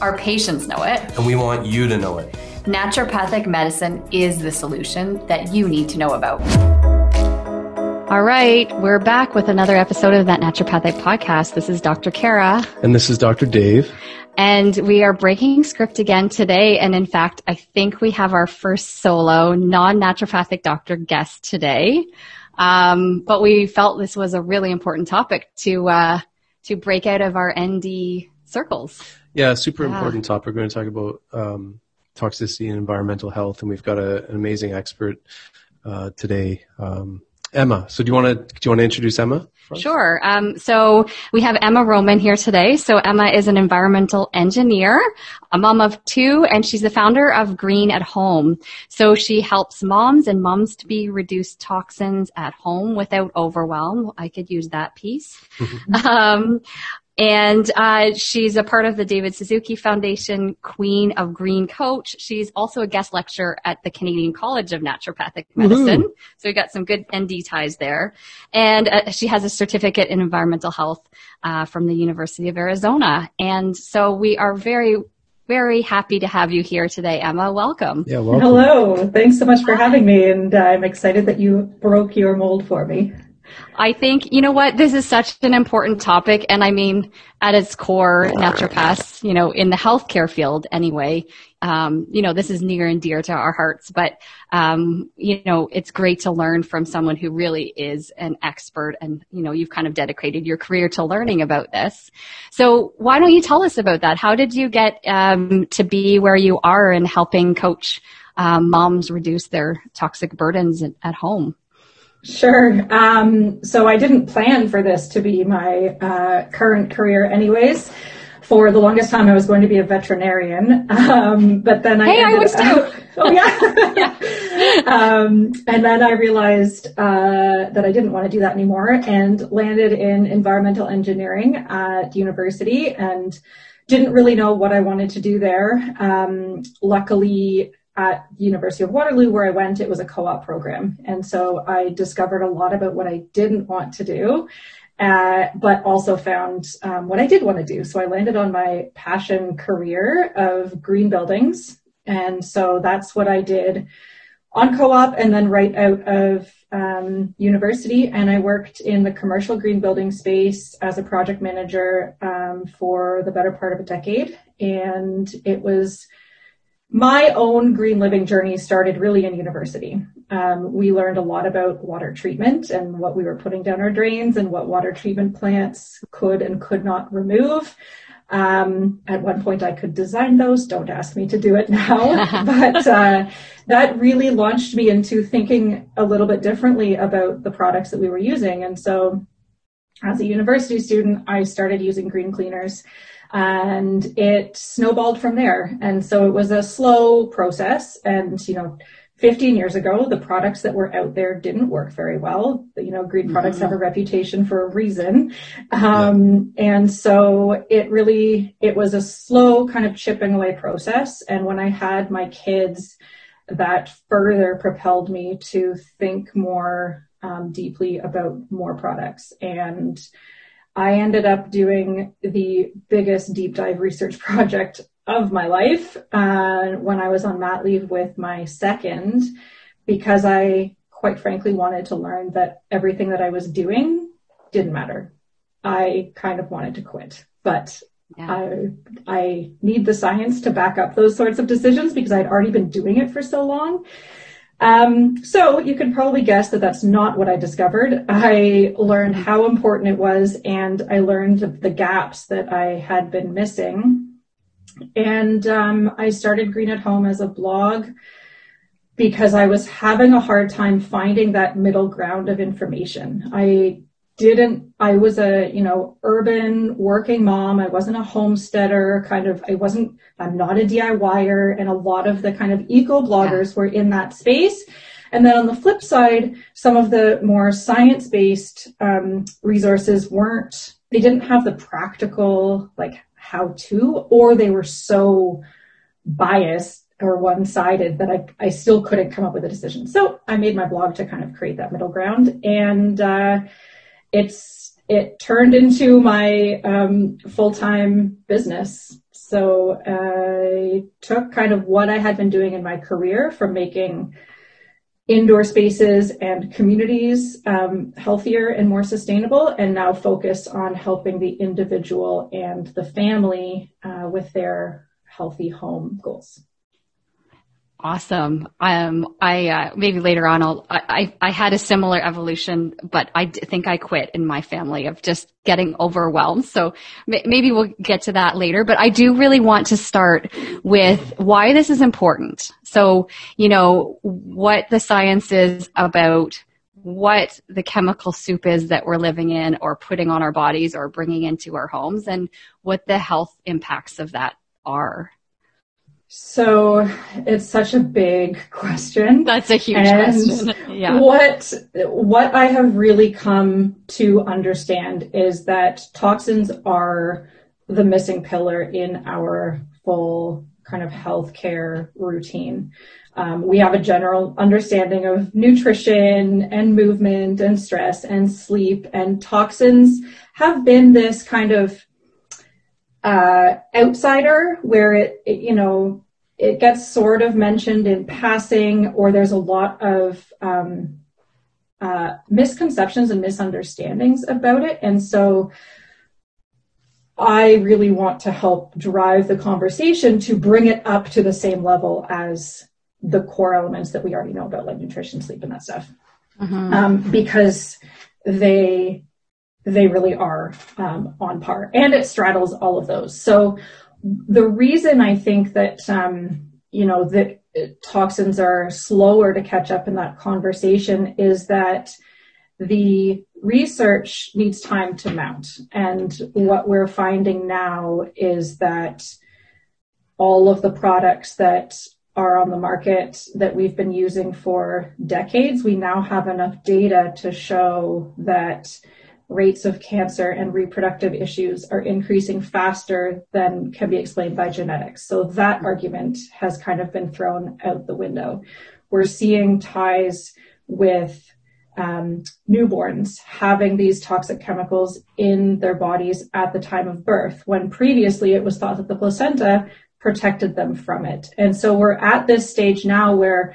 Our patients know it. and we want you to know it. Naturopathic medicine is the solution that you need to know about. All right, we're back with another episode of that naturopathic podcast. This is Dr. Kara, And this is Dr. Dave. and we are breaking script again today. And in fact, I think we have our first solo non naturopathic doctor guest today. Um, but we felt this was a really important topic to uh, to break out of our ND circles. Yeah, super Yeah. important topic. We're going to talk about um, toxicity and environmental health, and we've got a, an amazing expert uh, today, um, Emma. So, do you want to do you want to introduce Emma? Sure. Um, so we have Emma Rohmann here today. So Emma is an environmental engineer, a mom of two, and she's the founder of Green at Home. So she helps moms and moms to be reduce toxins at home without overwhelm. I could use that piece. um, and uh, she's a part of the David Suzuki Foundation Queen of Green Coach. She's also a guest lecturer at the Canadian College of Naturopathic Medicine. So we got some good ND ties there. And uh, she has a certificate in environmental health uh, from the University of Arizona. And so we are very, very happy to have you here today, Emma. Welcome. Yeah, welcome. Hello. Thanks so much for having me, and I'm excited that you broke your mold for me. I think, you know what, this is such an important topic. And I mean, at its core, naturopaths, you know, in the healthcare field anyway, um, you know, this is near and dear to our hearts, but, um, you know, it's great to learn from someone who really is an expert and, you know, you've kind of dedicated your career to learning about this. So why don't you tell us about that? How did you get, um, to be where you are in helping coach, um, moms reduce their toxic burdens at, at home? Sure. Um, so I didn't plan for this to be my uh, current career, anyways. For the longest time, I was going to be a veterinarian, um, but then I Hey, I was up- oh yeah. um, and then I realized uh, that I didn't want to do that anymore, and landed in environmental engineering at university, and didn't really know what I wanted to do there. Um, luckily, at the University of Waterloo, where I went, it was a co-op program, and so I discovered a lot about what I didn't want to do, uh, but also found um, what I did want to do. So I landed on my passion career of green buildings, and so that's what I did on co-op, and then right out of um, university, and I worked in the commercial green building space as a project manager um, for the better part of a decade, and it was my own green living journey started really in university. Um, we learned a lot about water treatment and what we were putting down our drains and what water treatment plants could and could not remove. Um, at one point, I could design those. Don't ask me to do it now. but uh, that really launched me into thinking a little bit differently about the products that we were using. And so, as a university student, I started using green cleaners and it snowballed from there. And so it was a slow process. And, you know, 15 years ago, the products that were out there didn't work very well. You know, green products have a reputation for a reason. Um, and so it really, it was a slow kind of chipping away process. And when I had my kids, that further propelled me to think more um, deeply about more products. And I ended up doing the biggest deep dive research project of my life uh, when I was on mat leave with my second, because I quite frankly wanted to learn that everything that I was doing didn't matter. I kind of wanted to quit, but Yeah. I, I need the science to back up those sorts of decisions because I'd already been doing it for so long. Um, so you could probably guess that that's not what I discovered. I learned how important it was, and I learned the gaps that I had been missing. And um, I started Green at Home as a blog because I was having a hard time finding that middle ground of information. I didn't I was a, you know, urban working mom. I wasn't a homesteader, kind of I wasn't I'm not a DIYer and a lot of the kind of eco bloggers yeah. were in that space. And then on the flip side, some of the more science-based um, resources weren't, they didn't have the practical, like how to, or they were so biased or one-sided that I, I still couldn't come up with a decision. So I made my blog to kind of create that middle ground. And uh, it's it turned into my um, full-time business. So I took kind of what I had been doing in my career from making indoor spaces and communities um, healthier and more sustainable, and now focus on helping the individual and the family uh, with their healthy home goals. Awesome. Um, I uh, maybe later on, I'll. I, I had a similar evolution, but I think I quit in my family of just getting overwhelmed. So maybe we'll get to that later. But I do really want to start with why this is important. So you know what the science is about what the chemical soup is that we're living in or putting on our bodies or bringing into our homes and what the health impacts of that are. So it's such a big question. That's a huge and question. Yeah. What what I have really come to understand is that toxins are the missing pillar in our full kind of healthcare routine. Um, we have a general understanding of nutrition and movement and stress and sleep and toxins have been this kind of uh, outsider where it, it, you know it gets sort of mentioned in passing or there's a lot of um, uh, misconceptions and misunderstandings about it and so i really want to help drive the conversation to bring it up to the same level as the core elements that we already know about like nutrition sleep and that stuff mm-hmm. um, because they they really are um, on par. And it straddles all of those. So the reason i think that um, you know that toxins are slower to catch up in that conversation is that the research needs time to mount. And what we're finding now is that all of the products that are on the market that we've been using for decades, we now have enough data to show that rates of cancer and reproductive issues are increasing faster than can be explained by genetics. So that argument has kind of been thrown out the window. We're seeing ties with um, newborns having these toxic chemicals in their bodies at the time of birth, when previously it was thought that the placenta protected them from it. And so we're at this stage now where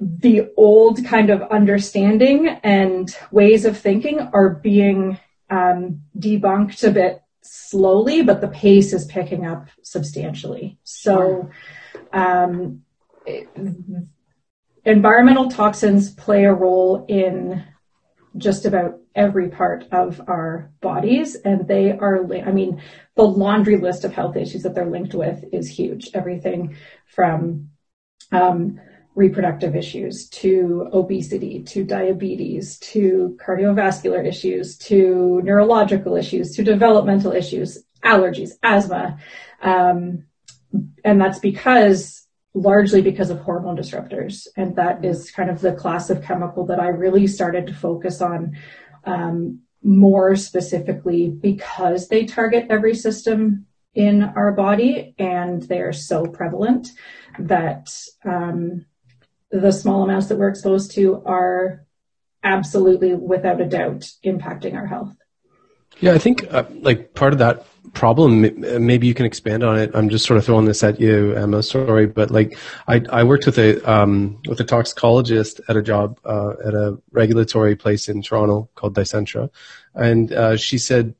the old kind of understanding and ways of thinking are being um, debunked a bit slowly, but the pace is picking up substantially. So, um, environmental toxins play a role in just about every part of our bodies and they are i mean the laundry list of health issues that they're linked with is huge everything from um, reproductive issues to obesity to diabetes to cardiovascular issues to neurological issues to developmental issues allergies asthma. Um, and that's because largely because of hormone disruptors. And that is kind of the class of chemical that i really started to focus on um, more specifically because they target every system in our body and they are so prevalent that um, the small amounts that we're exposed to are absolutely without a doubt impacting our health. Yeah, I think uh, like part of that problem, maybe you can expand on it. I'm just sort of throwing this at you, Emma. Sorry, but like I, I worked with a um, with a toxicologist at a job uh, at a regulatory place in Toronto called Dicentra, and uh, she said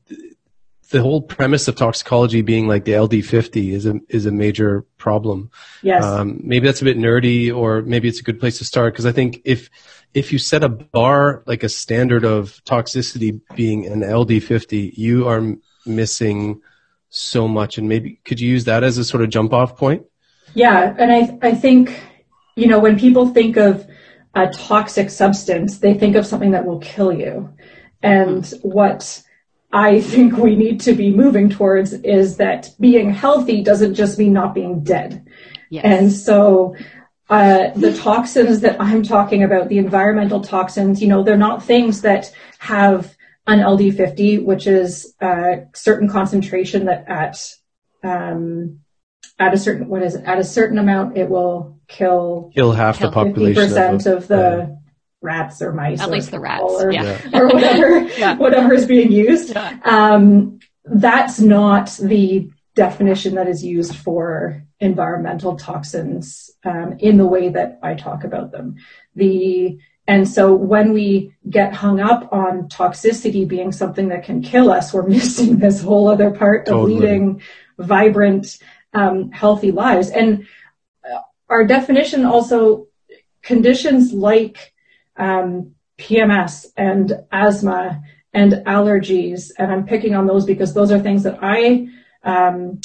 the whole premise of toxicology being like the LD50 is a is a major problem. Yes. Um, maybe that's a bit nerdy, or maybe it's a good place to start because I think if if you set a bar like a standard of toxicity being an LD50, you are m- missing so much. And maybe could you use that as a sort of jump off point? Yeah, and I I think you know when people think of a toxic substance, they think of something that will kill you. And what I think we need to be moving towards is that being healthy doesn't just mean not being dead. Yes. And so uh, the toxins that I'm talking about, the environmental toxins, you know, they're not things that have an LD50, which is a certain concentration that at um, at a certain what is it, at a certain amount it will kill Kill half Kill the 50 population. percent a- of the rats or mice, At or least the rats, or, yeah. or whatever Yeah. whatever is being used. Yeah. Um, that's not the definition that is used for environmental toxins um, in the way that I talk about them. The and so when we get hung up on toxicity being something that can kill us, we're missing this whole other part of Totally. leading vibrant, um, healthy lives. And uh, our definition also conditions like um, PMS and asthma and allergies, and I'm picking on those because those are things that I um,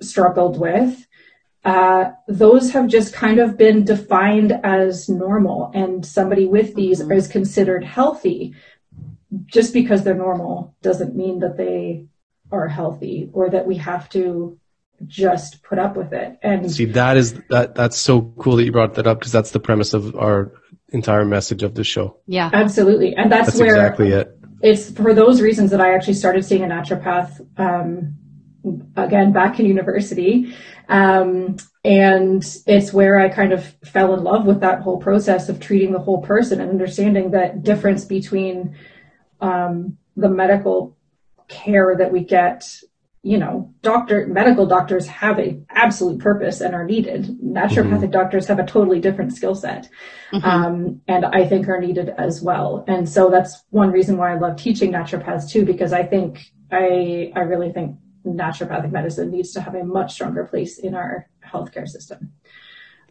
struggled with. Uh, those have just kind of been defined as normal, and somebody with these Mhm. is considered healthy. Just because they're normal doesn't mean that they are healthy or that we have to just put up with it. And See, that is that. That's so cool that you brought that up because that's the premise of our entire message of the show. yeah. absolutely, and that's, That's where exactly it. it's for those reasons that I actually started seeing a naturopath um, again back in university. Um, and it's where I kind of fell in love with that whole process of treating the whole person and understanding that difference between um, the medical care that we get. You know, doctor, medical doctors have a absolute purpose and are needed. Naturopathic doctors have a totally different skill set Mhm. um, and I think are needed as well. And so that's one reason why I love teaching naturopaths too, because I think I I really think naturopathic medicine needs to have a much stronger place in our healthcare system.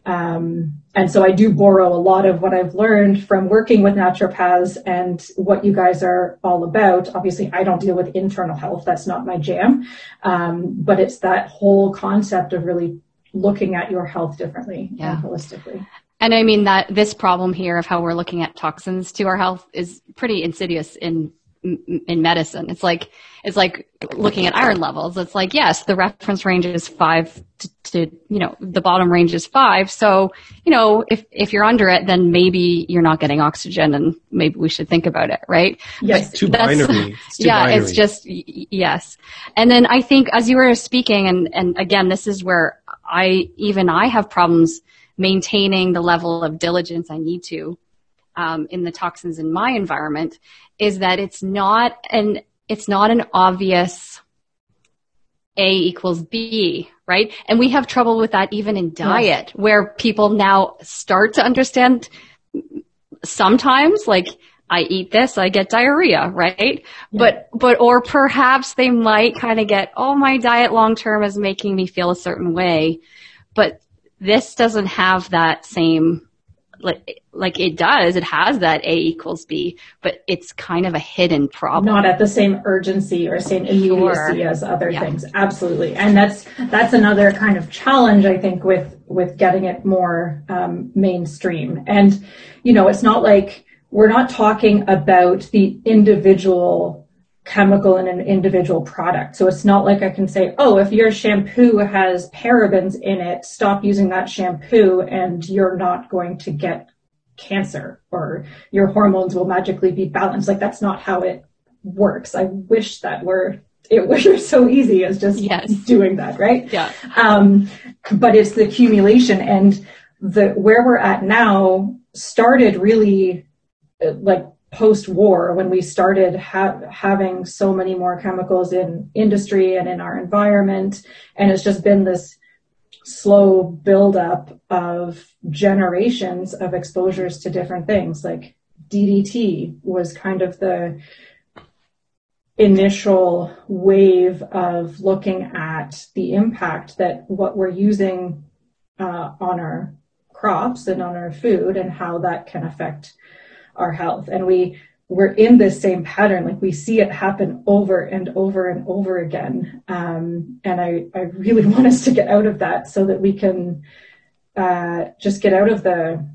Um, and so I do borrow a lot of what I've learned from working with naturopaths and what you guys are all about. Obviously, I don't deal with internal health; that's not my jam. Um, but it's that whole concept of really looking at your health differently Yeah. and holistically. And I mean that this problem here of how we're looking at toxins to our health is pretty insidious in in medicine. It's like it's like looking at iron levels. It's like yes, the reference range is five to, to you know the bottom range is five. So you know if if you're under it, then maybe you're not getting oxygen, and maybe we should think about it, right? Yes. Too That's- binary. It's too yeah, binary. it's just y- y- yes. And then I think as you were speaking, and and again, this is where I even I have problems maintaining the level of diligence I need to um, in the toxins in my environment. Is that it's not an it's not an obvious A equals B, right? And we have trouble with that even in diet, where people now start to understand sometimes like I eat this, I get diarrhea, right? But, but, or perhaps they might kind of get, oh, my diet long term is making me feel a certain way. But this doesn't have that same, like, like it does. It has that A equals B, but it's kind of a hidden problem. not at the same urgency or same immediacy Sure. as other Yeah. things absolutely and that's that's another kind of challenge i think with with getting it more um, mainstream and you know it's not like we're not talking about the individual chemical in an individual product so it's not like i can say oh if your shampoo has parabens in it stop using that shampoo and you're not going to get cancer or your hormones will magically be balanced. Like that's not how it works. I wish that were it were so easy as just Yes. doing that, right? Yeah. Um, but it's the accumulation and the where we're at now started really uh, like post-war when we started ha- having so many more chemicals in industry and in our environment and it's just been this slow buildup of generations of exposures to different things. Like DDT was kind of the initial wave of looking at the impact that what we're using uh, on our crops and on our food and how that can affect our health. And we we're in this same pattern. Like we see it happen over and over and over again. Um, and I, I really want us to get out of that so that we can uh, just get out of the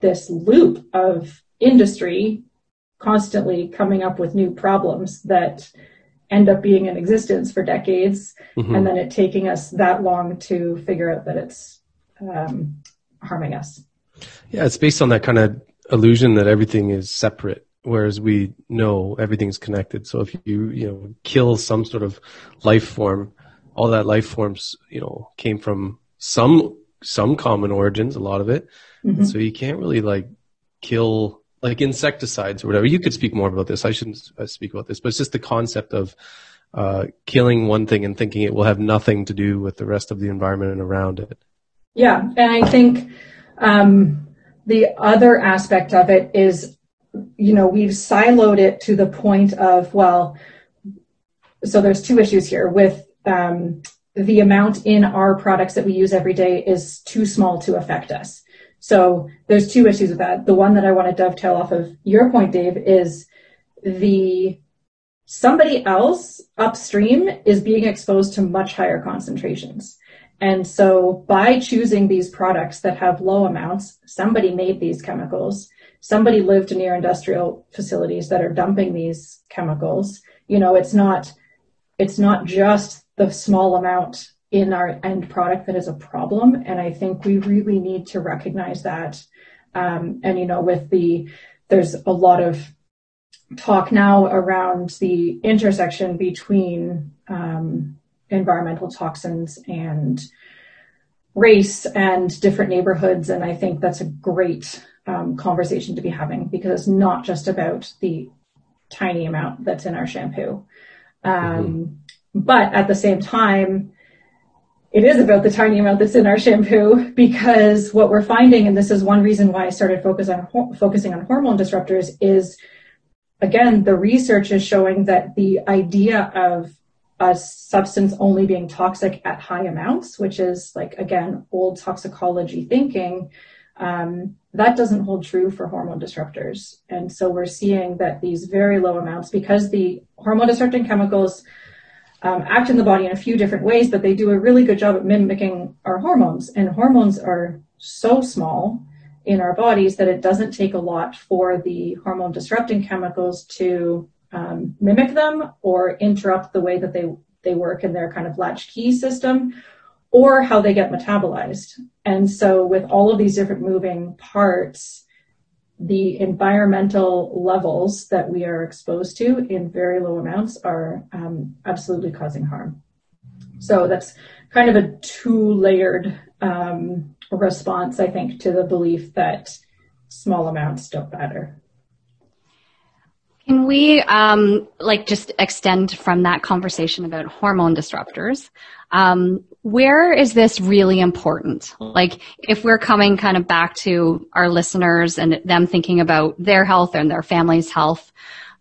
this loop of industry constantly coming up with new problems that end up being in existence for decades, mm-hmm. and then it taking us that long to figure out that it's um, harming us. Yeah, it's based on that kind of illusion that everything is separate whereas we know everything's connected. So if you you know kill some sort of life form, all that life forms you know came from some some common origins, a lot of it. Mm-hmm. So you can't really like kill like insecticides or whatever. You could speak more about this. I shouldn't uh, speak about this, but it's just the concept of uh, killing one thing and thinking it will have nothing to do with the rest of the environment around it. Yeah, and I think um, the other aspect of it is you know, we've siloed it to the point of, well, so there's two issues here with um, the amount in our products that we use every day is too small to affect us. So there's two issues with that. The one that I want to dovetail off of your point, Dave, is the somebody else upstream is being exposed to much higher concentrations. And so by choosing these products that have low amounts, somebody made these chemicals somebody lived near industrial facilities that are dumping these chemicals. You know, it's not it's not just the small amount in our end product that is a problem. And I think we really need to recognize that. Um, and you know, with the there's a lot of talk now around the intersection between um, environmental toxins and race and different neighborhoods. And I think that's a great um, conversation to be having because it's not just about the tiny amount that's in our shampoo. Um, mm-hmm. But at the same time, it is about the tiny amount that's in our shampoo because what we're finding, and this is one reason why I started focus on, focusing on hormone disruptors, is again, the research is showing that the idea of a substance only being toxic at high amounts, which is like, again, old toxicology thinking, um, that doesn't hold true for hormone disruptors. And so we're seeing that these very low amounts, because the hormone disrupting chemicals um, act in the body in a few different ways, but they do a really good job at mimicking our hormones. And hormones are so small in our bodies that it doesn't take a lot for the hormone disrupting chemicals to um, mimic them or interrupt the way that they, they work in their kind of latchkey system or how they get metabolized. And so with all of these different moving parts, the environmental levels that we are exposed to in very low amounts are um, absolutely causing harm. So that's kind of a two layered um, response, I think, to the belief that small amounts don't matter. Can we um, like just extend from that conversation about hormone disruptors? Um, where is this really important? Like, if we're coming kind of back to our listeners and them thinking about their health and their family's health,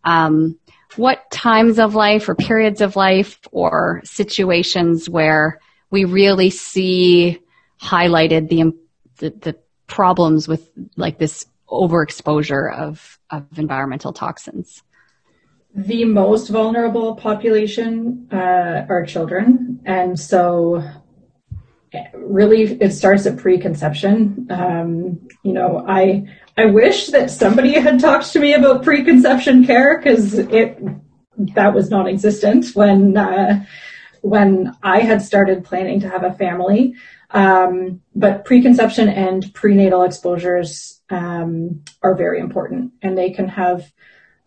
um, what times of life or periods of life or situations where we really see highlighted the the, the problems with like this overexposure of, of environmental toxins? The most vulnerable population uh, are children. And so, really, it starts at preconception. Um, you know, I I wish that somebody had talked to me about preconception care because it that was non-existent when uh, when I had started planning to have a family. Um, but preconception and prenatal exposures um, are very important, and they can have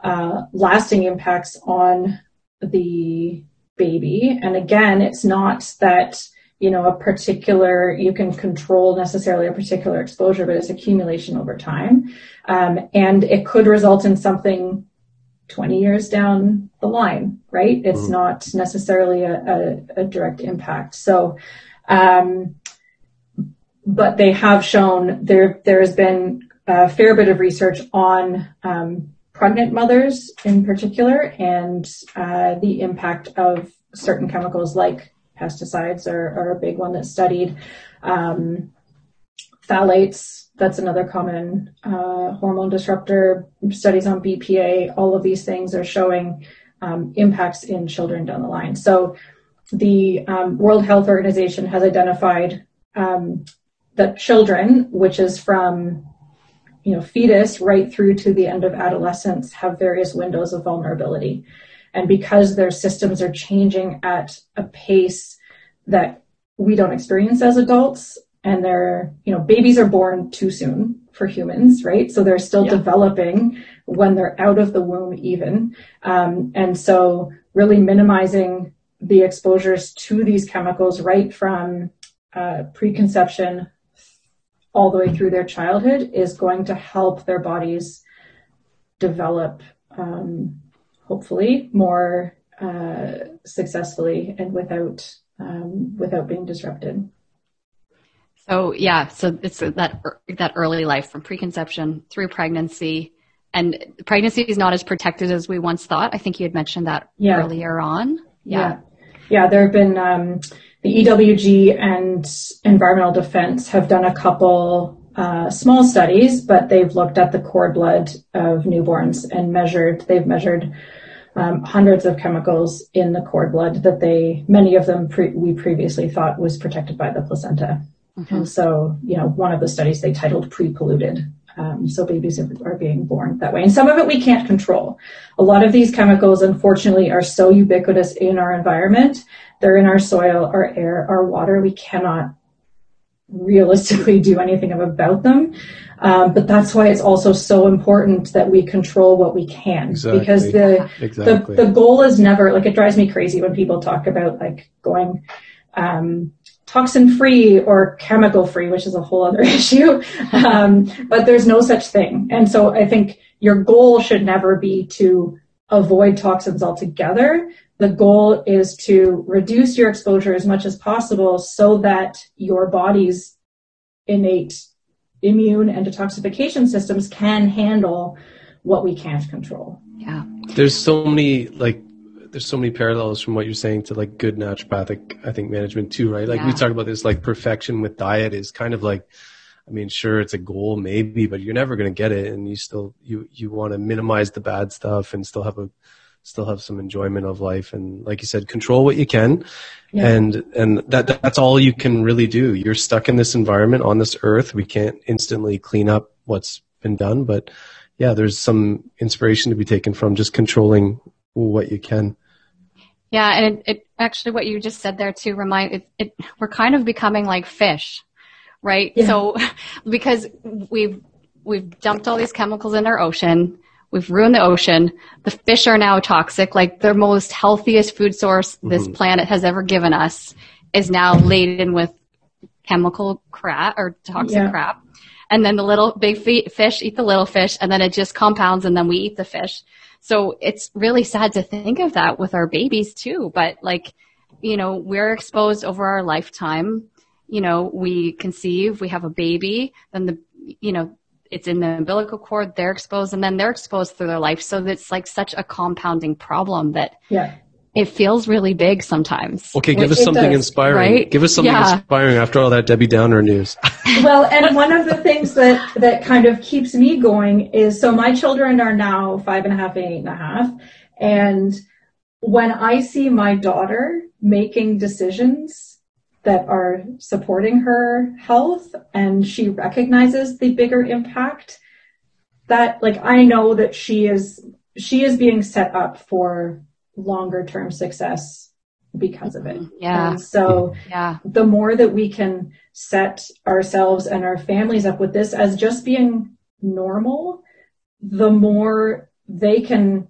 uh, lasting impacts on the baby. And again, it's not that you know a particular you can control necessarily a particular exposure, but it's accumulation over time, um, and it could result in something 20 years down the line, right? It's mm-hmm. not necessarily a, a, a, direct impact. So, um, but they have shown there there has been a fair bit of research on um, pregnant mothers in particular and uh, the impact of certain chemicals like pesticides are, are a big one that's studied. Um, phthalates, that's another common uh, hormone disruptor. Studies on BPA, all of these things are showing um, impacts in children down the line. So the um, World Health Organization has identified um, that children, which is from you know fetus right through to the end of adolescence, have various windows of vulnerability, and because their systems are changing at a pace that we don't experience as adults, and they're you know babies are born too soon for humans, right? So they're still yeah. developing when they're out of the womb, even, um, and so really minimizing the exposures to these chemicals right from uh, preconception all the way through their childhood is going to help their bodies develop, um, hopefully, more uh, successfully and without um, without being disrupted. So yeah, so it's that that early life from preconception through pregnancy, and pregnancy is not as protected as we once thought. I think you had mentioned that yeah. earlier on. Yeah. yeah yeah, there have been um, the EWG and Environmental Defense have done a couple uh, small studies, but they've looked at the cord blood of newborns and measured. They've measured um, hundreds of chemicals in the cord blood that they, many of them pre- we previously thought was protected by the placenta. Mm-hmm. And so, you know, one of the studies they titled pre-polluted. Um, so babies are being born that way. And some of it we can't control. A lot of these chemicals, unfortunately, are so ubiquitous in our environment. They're in our soil, our air, our water. We cannot realistically do anything about them. Um, but that's why it's also so important that we control what we can exactly. because the, exactly. the the goal is never like it drives me crazy when people talk about like going um, toxin free or chemical free, which is a whole other issue. Um, but there's no such thing. And so I think your goal should never be to avoid toxins altogether. The goal is to reduce your exposure as much as possible so that your body's innate immune and detoxification systems can handle what we can't control. Yeah. There's so many like there's so many parallels from what you're saying to like good naturopathic, I think, management too, right? Like yeah. we talk about this, like perfection with diet is kind of like, I mean, sure, it's a goal maybe, but you're never going to get it. And you still, you, you want to minimize the bad stuff and still have a, still have some enjoyment of life. And like you said, control what you can. Yeah. And, and that, that's all you can really do. You're stuck in this environment on this earth. We can't instantly clean up what's been done, but yeah, there's some inspiration to be taken from just controlling what you can. Yeah, and it, it, actually what you just said there too remind it, it we're kind of becoming like fish, right? Yeah. So because we've we've dumped all these chemicals in our ocean, we've ruined the ocean. The fish are now toxic. Like the most healthiest food source this mm-hmm. planet has ever given us is now laden with chemical crap or toxic yeah. crap. And then the little big fish eat the little fish, and then it just compounds, and then we eat the fish. So it's really sad to think of that with our babies too. But like, you know, we're exposed over our lifetime. You know, we conceive, we have a baby, then the, you know, it's in the umbilical cord, they're exposed, and then they're exposed through their life. So it's like such a compounding problem that yeah it feels really big sometimes. Okay, give us something does, inspiring. Right? Give us something yeah. inspiring after all that Debbie Downer news. well, and one of the things that that kind of keeps me going is so my children are now five and a half and eight and a half, and when I see my daughter making decisions that are supporting her health and she recognizes the bigger impact that like I know that she is she is being set up for longer term success because of it. Yeah. And so yeah. the more that we can set ourselves and our families up with this as just being normal, the more they can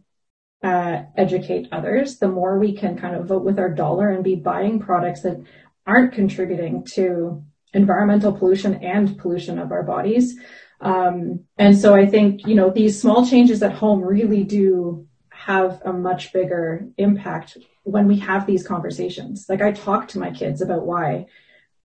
uh, educate others, the more we can kind of vote with our dollar and be buying products that aren't contributing to environmental pollution and pollution of our bodies. Um, and so I think, you know, these small changes at home really do have a much bigger impact when we have these conversations. Like I talk to my kids about why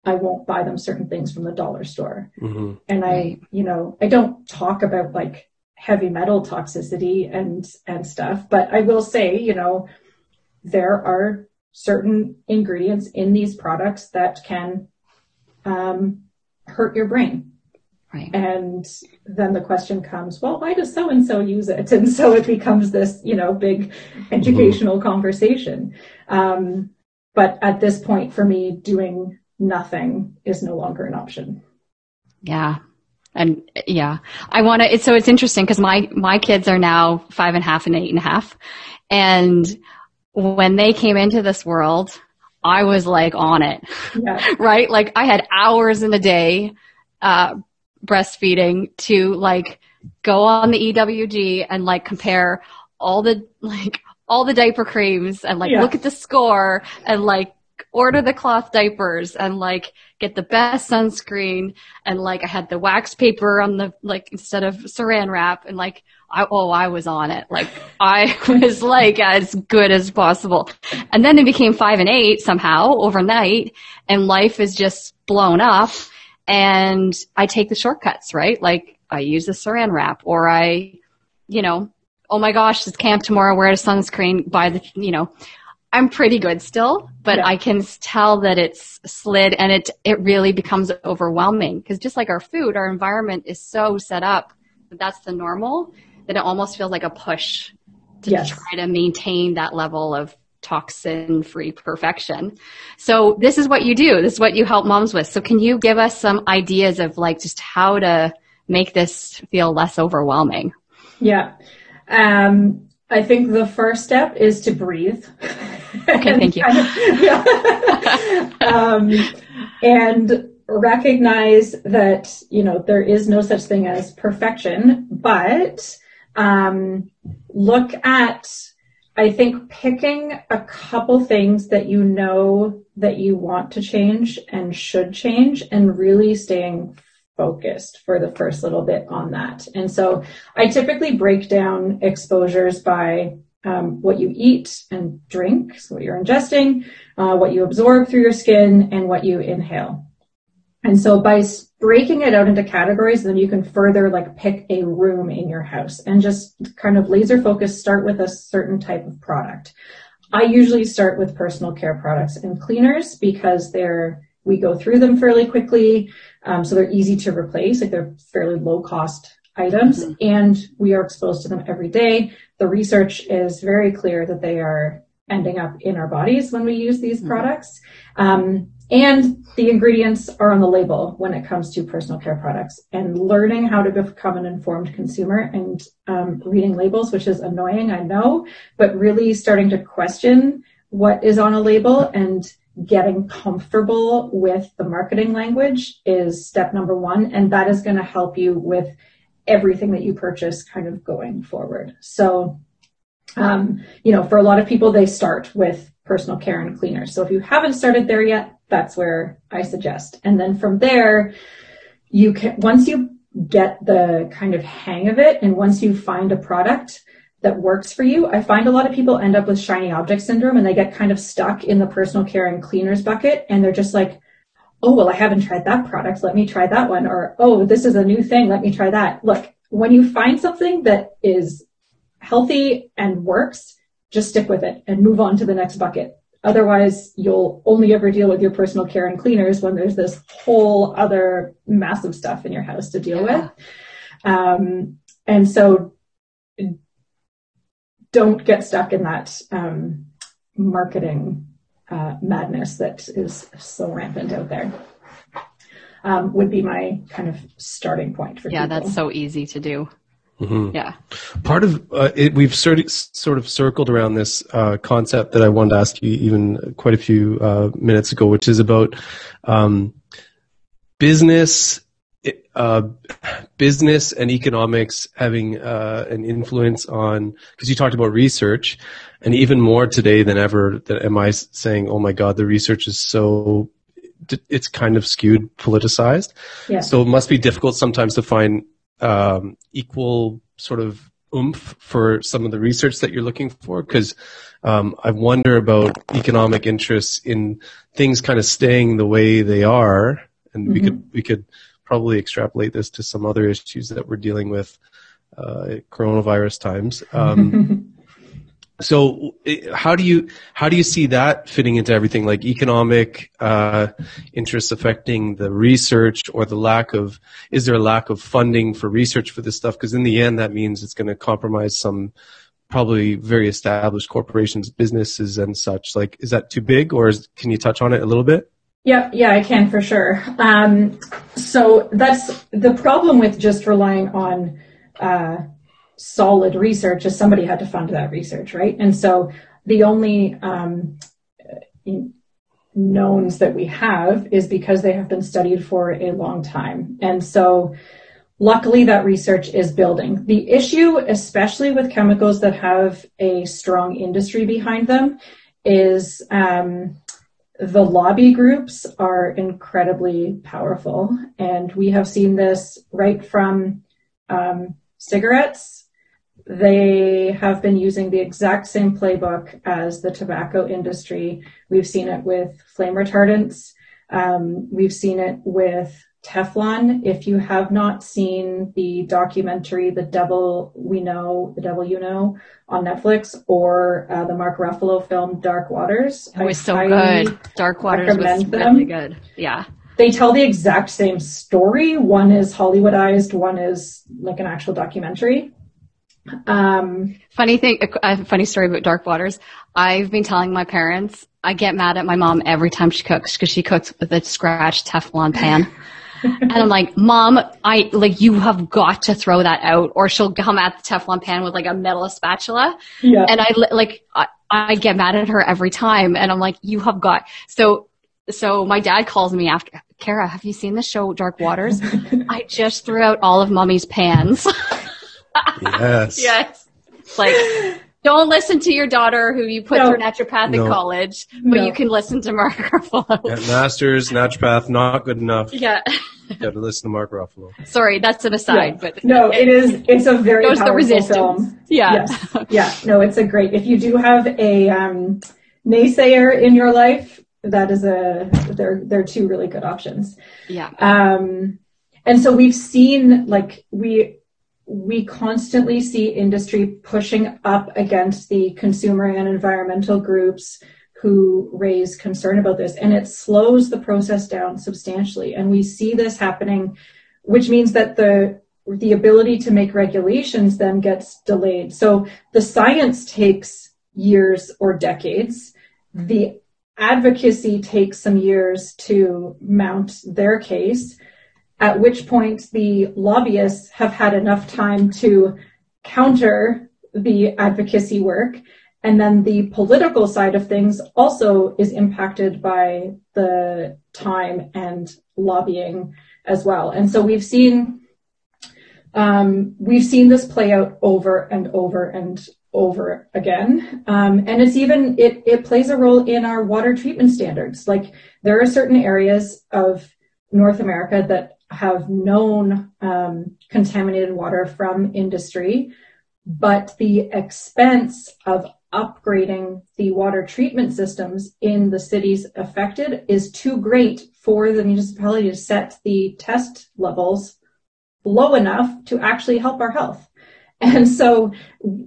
I won't buy them certain things from the dollar store. Mm-hmm. And I, you know, I don't talk about like heavy metal toxicity and and stuff. But I will say, you know, there are certain ingredients in these products that can um, hurt your brain. Right. And then the question comes, well, why does so and so use it? And so it becomes this, you know, big educational mm-hmm. conversation. Um, but at this point, for me, doing nothing is no longer an option. Yeah. And yeah, I want to, so it's interesting because my, my kids are now five and a half and eight and a half. And when they came into this world, I was like on it, yeah. right? Like I had hours in a day, uh, breastfeeding to like go on the EWG and like compare all the, like all the diaper creams and like yeah. look at the score and like order the cloth diapers and like get the best sunscreen and like I had the wax paper on the like instead of saran wrap and like I oh I was on it. Like I was like as good as possible. And then it became five and eight somehow overnight and life is just blown up and I take the shortcuts right like I use the saran wrap or I you know oh my gosh it's camp tomorrow wear a sunscreen buy the you know I'm pretty good still, but yeah. I can tell that it's slid and it, it really becomes overwhelming because just like our food, our environment is so set up that that's the normal that it almost feels like a push to yes. try to maintain that level of toxin free perfection. So this is what you do. This is what you help moms with. So can you give us some ideas of like just how to make this feel less overwhelming? Yeah. Um, I think the first step is to breathe. Okay, thank you. Kind of, yeah. um, and recognize that, you know, there is no such thing as perfection, but um, look at, I think, picking a couple things that you know that you want to change and should change and really staying focused for the first little bit on that. And so I typically break down exposures by um, what you eat and drink, so what you're ingesting, uh, what you absorb through your skin, and what you inhale. And so by breaking it out into categories, then you can further like pick a room in your house and just kind of laser focus, start with a certain type of product. I usually start with personal care products and cleaners because they're, we go through them fairly quickly. Um, so they're easy to replace, like they're fairly low cost items mm-hmm. and we are exposed to them every day. The research is very clear that they are ending up in our bodies when we use these mm-hmm. products. Um, and the ingredients are on the label when it comes to personal care products and learning how to become an informed consumer and um, reading labels, which is annoying, I know, but really starting to question what is on a label and getting comfortable with the marketing language is step number one. And that is going to help you with everything that you purchase kind of going forward. So, um, you know, for a lot of people, they start with personal care and cleaners. So if you haven't started there yet, that's where I suggest. And then from there, you can, once you get the kind of hang of it and once you find a product that works for you, I find a lot of people end up with shiny object syndrome and they get kind of stuck in the personal care and cleaners bucket and they're just like, oh, well, I haven't tried that product. Let me try that one. Or, oh, this is a new thing. Let me try that. Look, when you find something that is healthy and works, just stick with it and move on to the next bucket. Otherwise, you'll only ever deal with your personal care and cleaners when there's this whole other massive stuff in your house to deal yeah. with. Um, and so don't get stuck in that um, marketing uh, madness that is so rampant out there. Um, would be my kind of starting point for yeah people. that's so easy to do mm-hmm. yeah part of uh, it we've sort of, sort of circled around this uh, concept that i wanted to ask you even quite a few uh, minutes ago which is about um, business uh, business and economics having uh, an influence on because you talked about research and even more today than ever that am i saying oh my god the research is so it's kind of skewed politicized yeah. so it must be difficult sometimes to find um, equal sort of oomph for some of the research that you're looking for because um, i wonder about economic interests in things kind of staying the way they are and mm-hmm. we could we could probably extrapolate this to some other issues that we're dealing with uh, coronavirus times. Um, so how do you how do you see that fitting into everything? Like economic uh, interests affecting the research or the lack of is there a lack of funding for research for this stuff? Because in the end that means it's going to compromise some probably very established corporations businesses and such. Like is that too big or is, can you touch on it a little bit? Yeah, yeah, I can for sure. Um, so that's the problem with just relying on uh, solid research is somebody had to fund that research, right? And so the only um, knowns that we have is because they have been studied for a long time. And so luckily that research is building. The issue, especially with chemicals that have a strong industry behind them, is um, the lobby groups are incredibly powerful. And we have seen this right from um, cigarettes. They have been using the exact same playbook as the tobacco industry. We've seen it with flame retardants. Um, we've seen it with Teflon. If you have not seen the documentary "The Devil We Know," "The Devil You Know" on Netflix, or uh, the Mark Ruffalo film "Dark Waters," it was so good. Dark Waters was them. really good. Yeah, they tell the exact same story. One is Hollywoodized. One is like an actual documentary. Um, funny thing, a funny story about Dark Waters. I've been telling my parents I get mad at my mom every time she cooks because she cooks with a scratched Teflon pan. and I'm like, Mom, I like you have got to throw that out, or she'll come at the Teflon pan with like a metal spatula. Yeah. And I like I, I get mad at her every time, and I'm like, you have got so. So my dad calls me after, Kara, have you seen the show Dark Waters? I just threw out all of mommy's pans. yes. yes. Like, don't listen to your daughter who you put no. through naturopathic no. college, but no. you can listen to Mark Ruffalo. Yeah, masters, naturopath, not good enough. Yeah. you got to listen to Mark Ruffalo. Sorry, that's an aside, yeah. but no, it is. It's a very powerful the resistance. film. Yeah, yes. yeah. No, it's a great. If you do have a um, naysayer in your life, that is a. They're they're two really good options. Yeah. Um, and so we've seen like we we constantly see industry pushing up against the consumer and environmental groups who raise concern about this. And it slows the process down substantially. And we see this happening, which means that the the ability to make regulations then gets delayed. So the science takes years or decades. Mm-hmm. The advocacy takes some years to mount their case, at which point the lobbyists have had enough time to counter the advocacy work and then the political side of things also is impacted by the time and lobbying as well. And so we've seen um, we've seen this play out over and over and over again. Um, and it's even it it plays a role in our water treatment standards. Like there are certain areas of North America that have known um, contaminated water from industry, but the expense of upgrading the water treatment systems in the cities affected is too great for the municipality to set the test levels low enough to actually help our health. And so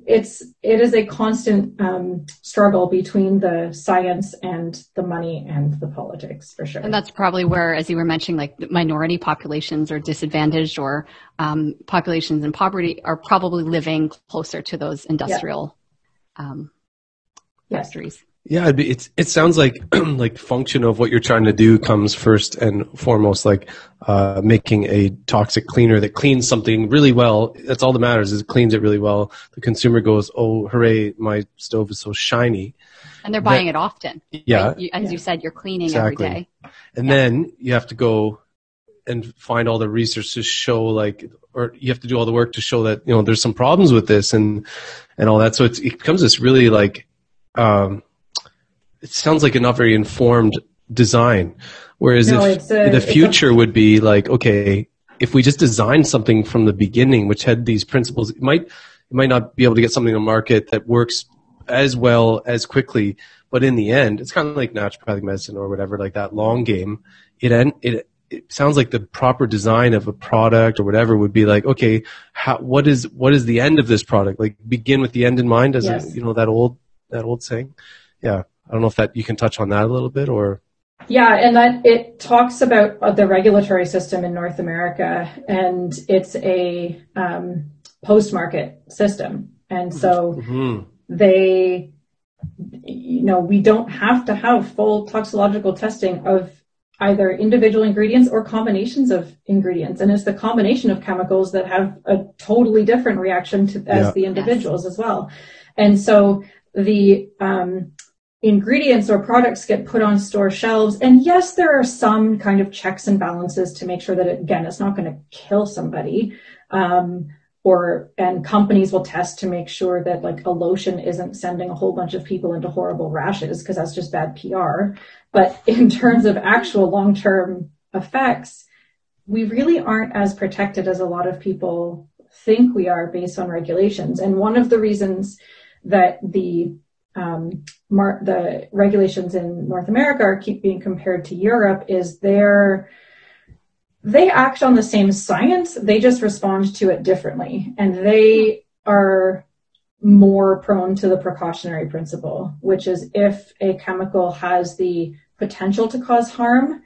it's it is a constant um, struggle between the science and the money and the politics for sure. And that's probably where, as you were mentioning, like minority populations are disadvantaged, or um, populations in poverty are probably living closer to those industrial yeah. um, factories. Yeah, it's it sounds like like function of what you're trying to do comes first and foremost, like uh, making a toxic cleaner that cleans something really well. That's all that matters is it cleans it really well. The consumer goes, "Oh, hooray! My stove is so shiny," and they're buying that, it often. Yeah, right? you, as yeah. you said, you're cleaning exactly. every day. And yeah. then you have to go and find all the research to show like or you have to do all the work to show that you know there's some problems with this and and all that so it becomes this really like um, it sounds like a not very informed design. Whereas no, if a, the future a- would be like, okay, if we just design something from the beginning, which had these principles, it might, it might not be able to get something to market that works as well as quickly. But in the end, it's kind of like naturopathic medicine or whatever, like that long game. It end, it it sounds like the proper design of a product or whatever would be like, okay, how, what is what is the end of this product? Like begin with the end in mind, as Yes. a, you know that old that old saying. Yeah, I don't know if that you can touch on that a little bit or. Yeah, and that it talks about uh, the regulatory system in North America, and it's a um, post-market system, and so Mhm. they, you know, we don't have to have full toxicological testing of either individual ingredients or combinations of ingredients, and it's the combination of chemicals that have a totally different reaction to as Yeah. the individuals as well, and so the um, ingredients or products get put on store shelves. And yes, there are some kind of checks and balances to make sure that it, again, it's not going to kill somebody. Um, or, and companies will test to make sure that like a lotion isn't sending a whole bunch of people into horrible rashes because that's just bad PR. But in terms of actual long-term effects, we really aren't as protected as a lot of people think we are based on regulations. And one of the reasons that the um, mar- the regulations in North America are keep being compared to Europe is they're they act on the same science, they just respond to it differently, and they are more prone to the precautionary principle, which is if a chemical has the potential to cause harm,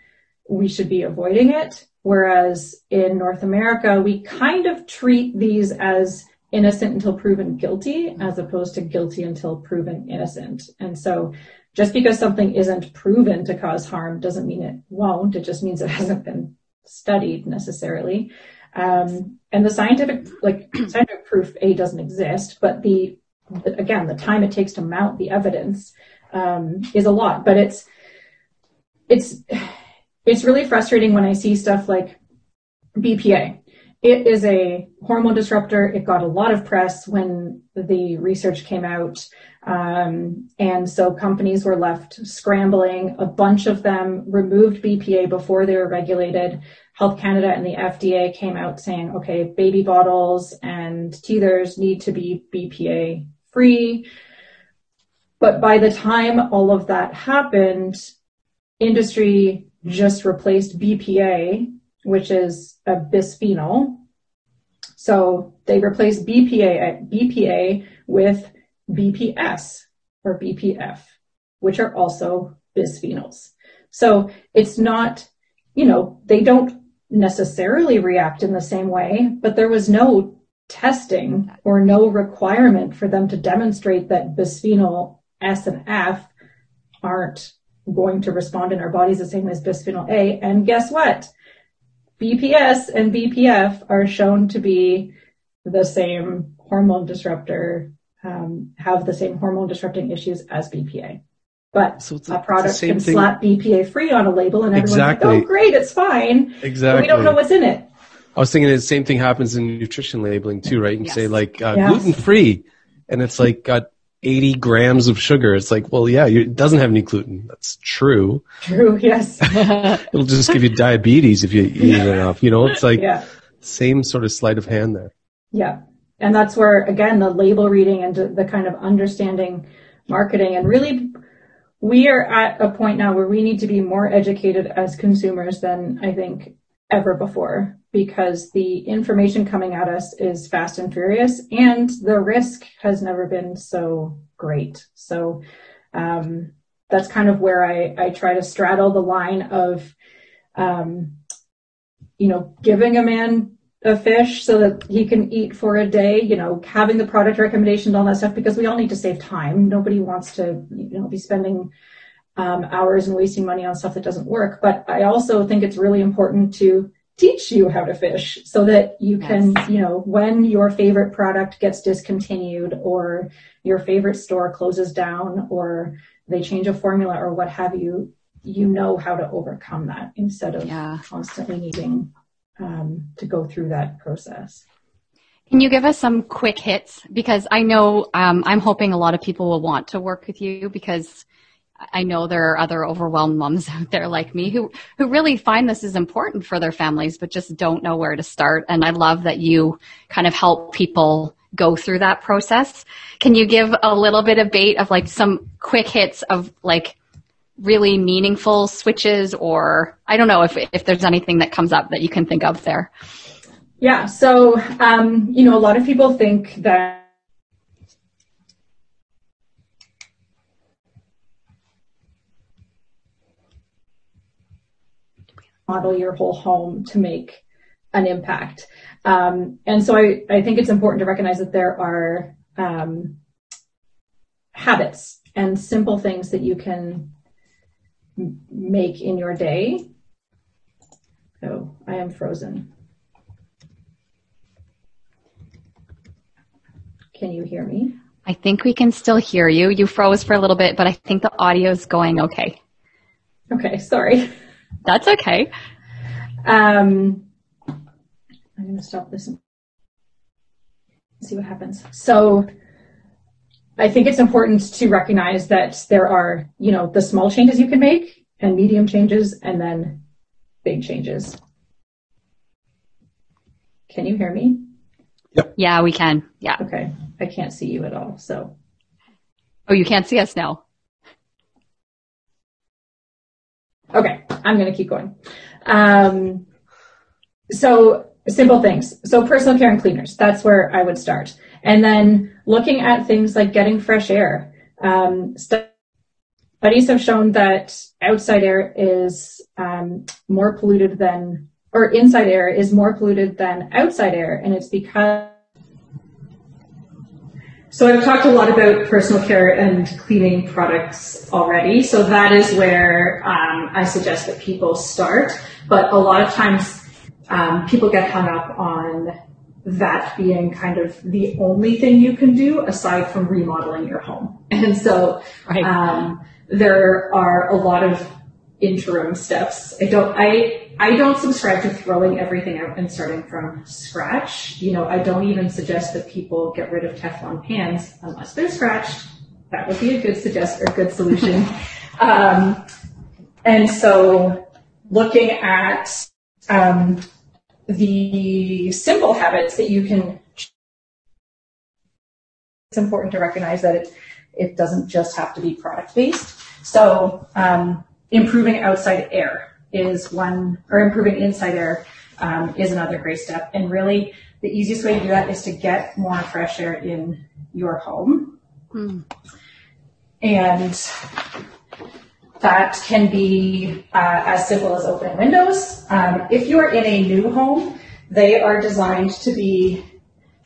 we should be avoiding it. Whereas in North America, we kind of treat these as innocent until proven guilty as opposed to guilty until proven innocent. And so just because something isn't proven to cause harm doesn't mean it won't. It just means it hasn't been studied necessarily. Um, and the scientific, like scientific proof, A doesn't exist, but the, again, the time it takes to mount the evidence, um, is a lot, but it's, it's, it's really frustrating when I see stuff like BPA. It is a hormone disruptor. It got a lot of press when the research came out. Um, and so companies were left scrambling. A bunch of them removed BPA before they were regulated. Health Canada and the FDA came out saying, okay, baby bottles and teethers need to be BPA free. But by the time all of that happened, industry just replaced BPA, which is a bisphenol. So they replace BPA, BPA with BPS or BPF, which are also bisphenols. So it's not, you know, they don't necessarily react in the same way, but there was no testing or no requirement for them to demonstrate that bisphenol S and F aren't going to respond in our bodies the same as bisphenol A. And guess what? BPS and BPF are shown to be the same hormone disruptor, um, have the same hormone disrupting issues as BPA. But So a the- product can thing- slap BPA free on a label and everyone's Exactly. like, oh great, it's fine. But Exactly. we don't know what's in it. I was thinking the same thing happens in nutrition labeling too, right? You can Yes. say like uh, Yes. gluten free, and it's like got 80 grams of sugar. It's like, well, yeah, it doesn't have any gluten. That's true. True, yes. It'll just give you diabetes if you eat it enough. You know, it's like yeah. same sort of sleight of hand there. Yeah. And that's where, again, the label reading and the kind of understanding marketing and really we are at a point now where we need to be more educated as consumers than I think ever before because the information coming at us is fast and furious and the risk has never been so great. So, um, that's kind of where I, I try to straddle the line of, um, you know, giving a man a fish so that he can eat for a day, you know, having the product recommendations, all that stuff, because we all need to save time. Nobody wants to, you know, be spending um, hours and wasting money on stuff that doesn't work. But I also think it's really important to teach you how to fish so that you can, Yes. you know, when your favorite product gets discontinued or your favorite store closes down or they change a formula or what have you, you know how to overcome that instead of Yeah. constantly needing um, to go through that process. Can you give us some quick hits? Because I know um, I'm hoping a lot of people will want to work with you because I know there are other overwhelmed moms out there like me who, who really find this is important for their families, but just don't know where to start. And I love that you kind of help people go through that process. Can you give a little bit of bait of like some quick hits of like really meaningful switches or I don't know if, if there's anything that comes up that you can think of there. Yeah. So, um, you know, a lot of people think that model your whole home to make an impact. Um, and so I, I think it's important to recognize that there are um, habits and simple things that you can m- make in your day. Oh, I am frozen. Can you hear me? I think we can still hear you. You froze for a little bit, but I think the audio is going okay. Okay, sorry. That's okay. Um, I'm going to stop this and see what happens. So, I think it's important to recognize that there are, you know, the small changes you can make and medium changes and then big changes. Can you hear me? Yep. Yeah, we can. Yeah. Okay. I can't see you at all. So, Oh, you can't see us now. okay, I'm going to keep going. Um, so, simple things. So, personal care and cleaners, that's where I would start. And then looking at things like getting fresh air. Um, studies have shown that outside air is um, more polluted than, or inside air is more polluted than outside air, and it's because. So I've talked a lot about personal care and cleaning products already. So that is where um, I suggest that people start. But a lot of times um, people get hung up on that being kind of the only thing you can do aside from remodeling your home. And so Right. um, there are a lot of interim steps. I don't I I don't subscribe to throwing everything out and starting from scratch. You know, I don't even suggest that people get rid of Teflon pans unless they're scratched. That would be a good suggest or good solution. um, and so looking at um, the simple habits that you can it's important to recognize that it, it doesn't just have to be product based. So um, improving outside air is one, or improving inside air um, is another great step. And really, the easiest way to do that is to get more fresh air in your home. And that can be uh, as simple as opening windows. Um, if you are in a new home, they are designed to be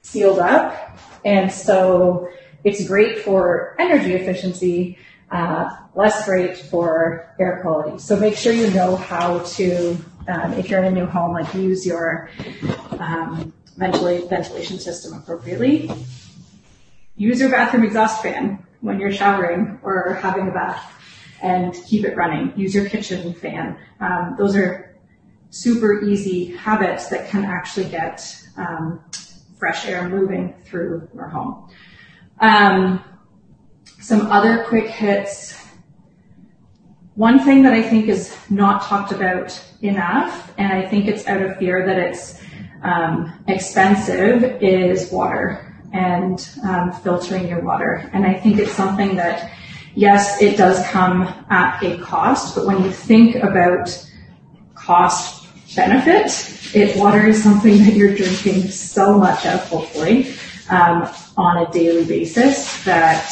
sealed up, and so it's great for energy efficiency, uh, less great for air quality. So make sure you know how to, um, if you're in a new home, like use your um, ventila- ventilation system appropriately. Use your bathroom exhaust fan when you're showering or having a bath and keep it running. Use your kitchen fan. Um, those are super easy habits that can actually get um, fresh air moving through your home. Some other quick hits. One thing that I think is not talked about enough, and I think it's out of fear that it's um, expensive, is water and um, filtering your water. And I think it's something that, yes, it does come at a cost, but when you think about cost benefit, it water is something that you're drinking so much of, hopefully, um, on a daily basis that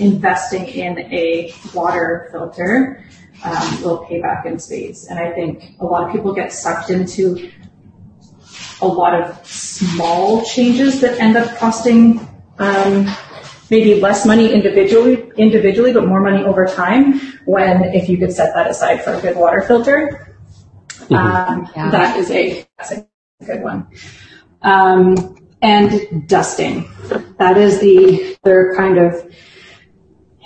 investing in a water filter um, will pay back in spades. And I think a lot of people get sucked into a lot of small changes that end up costing um, maybe less money individually, individually, but more money over time. When if you could set that aside for a good water filter, um, Yeah. that is a that's a good one. Um, and dusting, that is the other kind of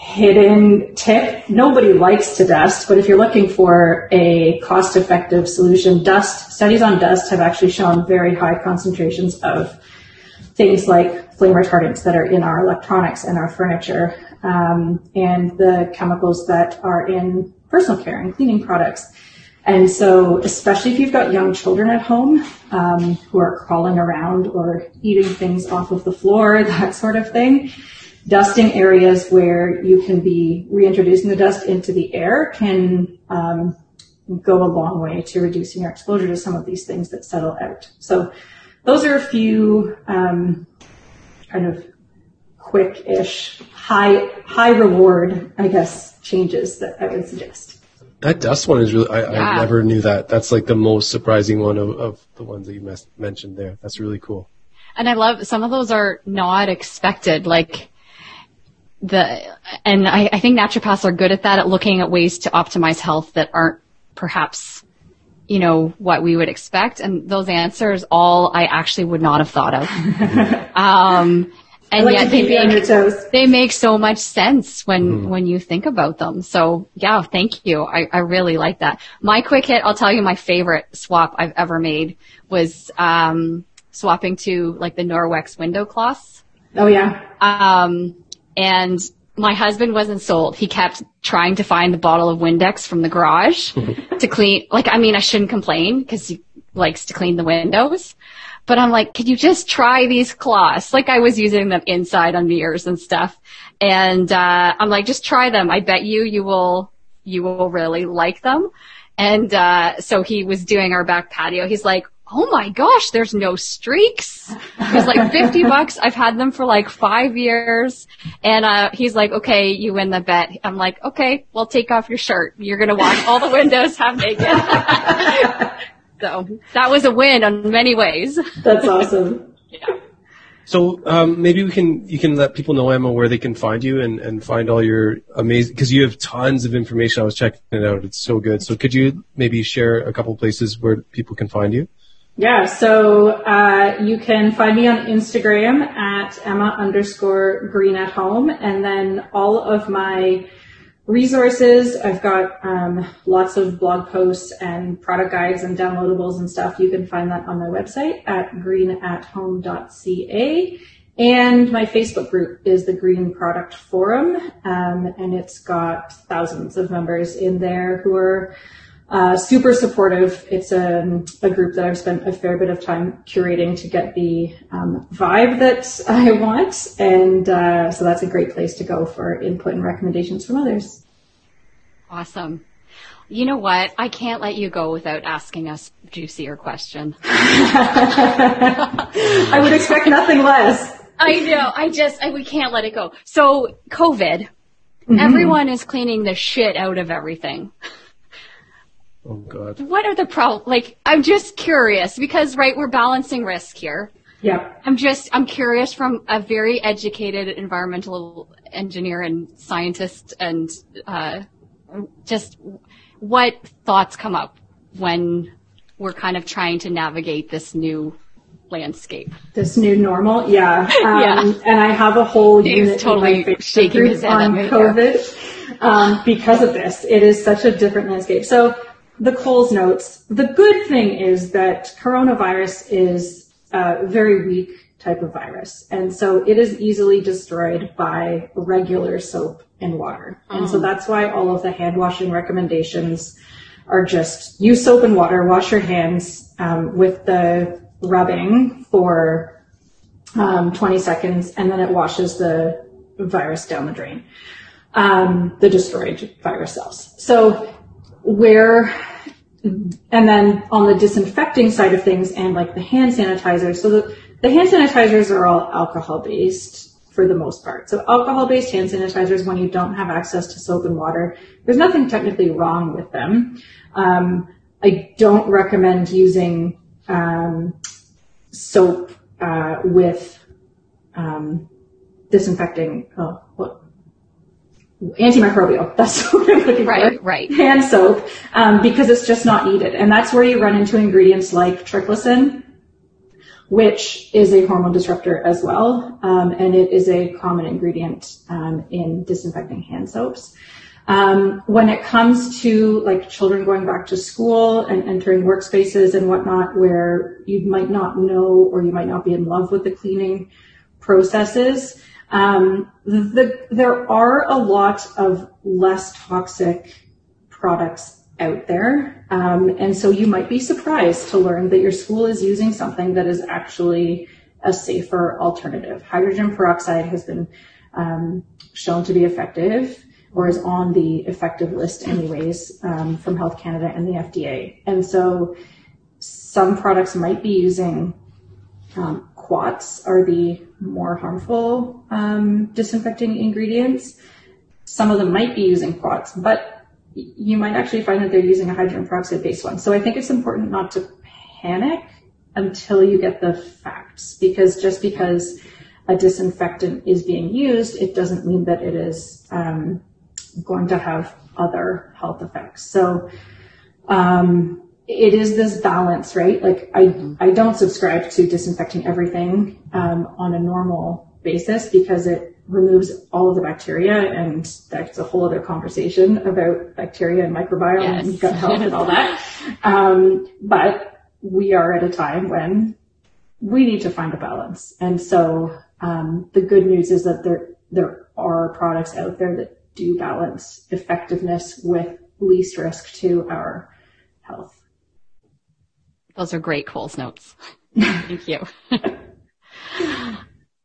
hidden tip. Nobody likes to dust, but if you're looking for a cost effective solution, dust, studies on dust have actually shown very high concentrations of things like flame retardants that are in our electronics and our furniture, um, and the chemicals that are in personal care and cleaning products. And so, especially if you've got young children at home um, who are crawling around or eating things off of the floor, that sort of thing, dusting areas where you can be reintroducing the dust into the air can um, go a long way to reducing your exposure to some of these things that settle out. So those are a few um, kind of quick-ish, high high reward, I guess, changes that I would suggest. That dust one is really, I, Yeah. I never knew that. That's like the most surprising one of, of the ones that you mes- mentioned there. That's really cool. And I love some of those are not expected. Like the and I, I think naturopaths are good at that at looking at ways to optimize health that aren't perhaps you know what we would expect. And those answers all I actually would not have thought of. um, and like yet they keep on your make toes. they make so much sense when when you think about them. So yeah, thank you. I, I really like that. My quick hit, I'll tell you my favorite swap I've ever made was um, swapping to like the Norwex window cloths. Oh yeah. Um, and my husband wasn't sold. He kept trying to find the bottle of Windex from the garage to clean. Like, I mean, I shouldn't complain because he likes to clean the windows. But I'm like, could you just try these cloths? Like I was using them inside on mirrors and stuff. And, uh, I'm like, just try them. I bet you, you will, you will really like them. And, uh, so he was doing our back patio. He's like, Oh my gosh, there's no streaks. He's like 50 bucks. I've had them for like five years. And, uh, he's like, okay, you win the bet. I'm like, okay, well take off your shirt. You're going to watch all the windows half naked. so that was a win on many ways. That's awesome. yeah. So um, maybe we can you can let people know Emma where they can find you and, and find all your amazing because you have tons of information. I was checking it out; it's so good. So could you maybe share a couple places where people can find you? Yeah, so uh, you can find me on Instagram at Emma underscore green at home, and then all of my resources. I've got um, lots of blog posts and product guides and downloadables and stuff. You can find that on my website at greenathome.ca. And my Facebook group is the Green Product Forum, um, and it's got thousands of members in there who are uh, super supportive. It's a, a group that I've spent a fair bit of time curating to get the um, vibe that I want, and uh, so that's a great place to go for input and recommendations from others. Awesome. You know what? I can't let you go without asking us juicier question. I would expect nothing less. I know. I just, I, we can't let it go. So COVID, everyone is cleaning the shit out of everything. Oh God. What are the problems? Like, I'm just curious because, right, we're balancing risk here. Yep. I'm just, I'm curious from a very educated environmental engineer and scientist and, uh, just what thoughts come up when we're kind of trying to navigate this new landscape. This new normal, yeah. Um, Yeah. And I have a whole Dave's unit totally in my shaking his head on COVID um, because of this. It is such a different landscape. So the Coles notes. The good thing is that coronavirus is a very weak type of virus, and so it is easily destroyed by regular soap and water. And so that's why all of the hand washing recommendations are just use soap and water, wash your hands um, with the rubbing for um, 20 seconds, and then it washes the virus down the drain, um, the destroyed virus cells. So where, and then on the disinfecting side of things and like the hand sanitizer, so the, the hand sanitizers are all alcohol based for the most part. So alcohol based hand sanitizers, when you don't have access to soap and water, there's nothing technically wrong with them. Um, I don't recommend using um, soap uh, with um, disinfecting. Oh? Antimicrobial. That's what I'm looking Right, for. right. Hand soap, um, because it's just not needed, and that's where you run into ingredients like triclosan, which is a hormone disruptor as well, um, and it is a common ingredient um, in disinfecting hand soaps. Um, when it comes to like children going back to school and entering workspaces and whatnot, where you might not know or you might not be in love with the cleaning processes, um, the, there are a lot of less toxic products out there. Um, and so you might be surprised to learn that your school is using something that is actually a safer alternative. Hydrogen peroxide has been um, shown to be effective or is on the effective list anyways um, from Health Canada and the FDA. And so some products might be using um, quats are the more harmful um, disinfecting ingredients. Some of them might be using quats, but you might actually find that they're using a hydrogen peroxide based one. So I think it's important not to panic until you get the facts because just because a disinfectant is being used, it doesn't mean that it is um, going to have other health effects. So um, it is this balance, right? Like I, mm-hmm. I don't subscribe to disinfecting everything um, on a normal basis because it removes all of the bacteria and that's a whole other conversation about bacteria and microbiome yes. and gut health and all that. Um, but we are at a time when we need to find a balance. And so um, the good news is that there there are products out there that do balance effectiveness with least risk to our health. Those are great Coles notes. Thank you.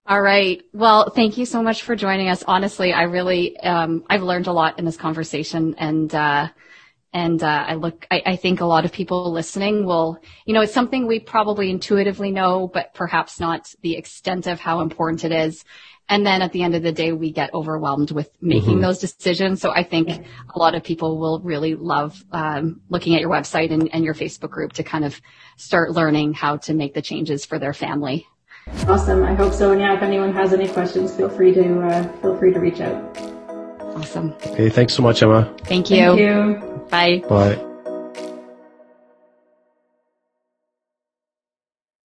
All right. Well, thank you so much for joining us. Honestly, I really, um, I've learned a lot in this conversation and, uh, and, uh, I look, I, I, think a lot of people listening will, you know, it's something we probably intuitively know, but perhaps not the extent of how important it is. And then at the end of the day, we get overwhelmed with making mm-hmm. those decisions. So I think a lot of people will really love um, looking at your website and, and your Facebook group to kind of start learning how to make the changes for their family. Awesome. I hope so. And yeah, if anyone has any questions, feel free to uh, feel free to reach out. Awesome. Okay. Thanks so much, Emma. Thank you. Thank you. Bye. Bye.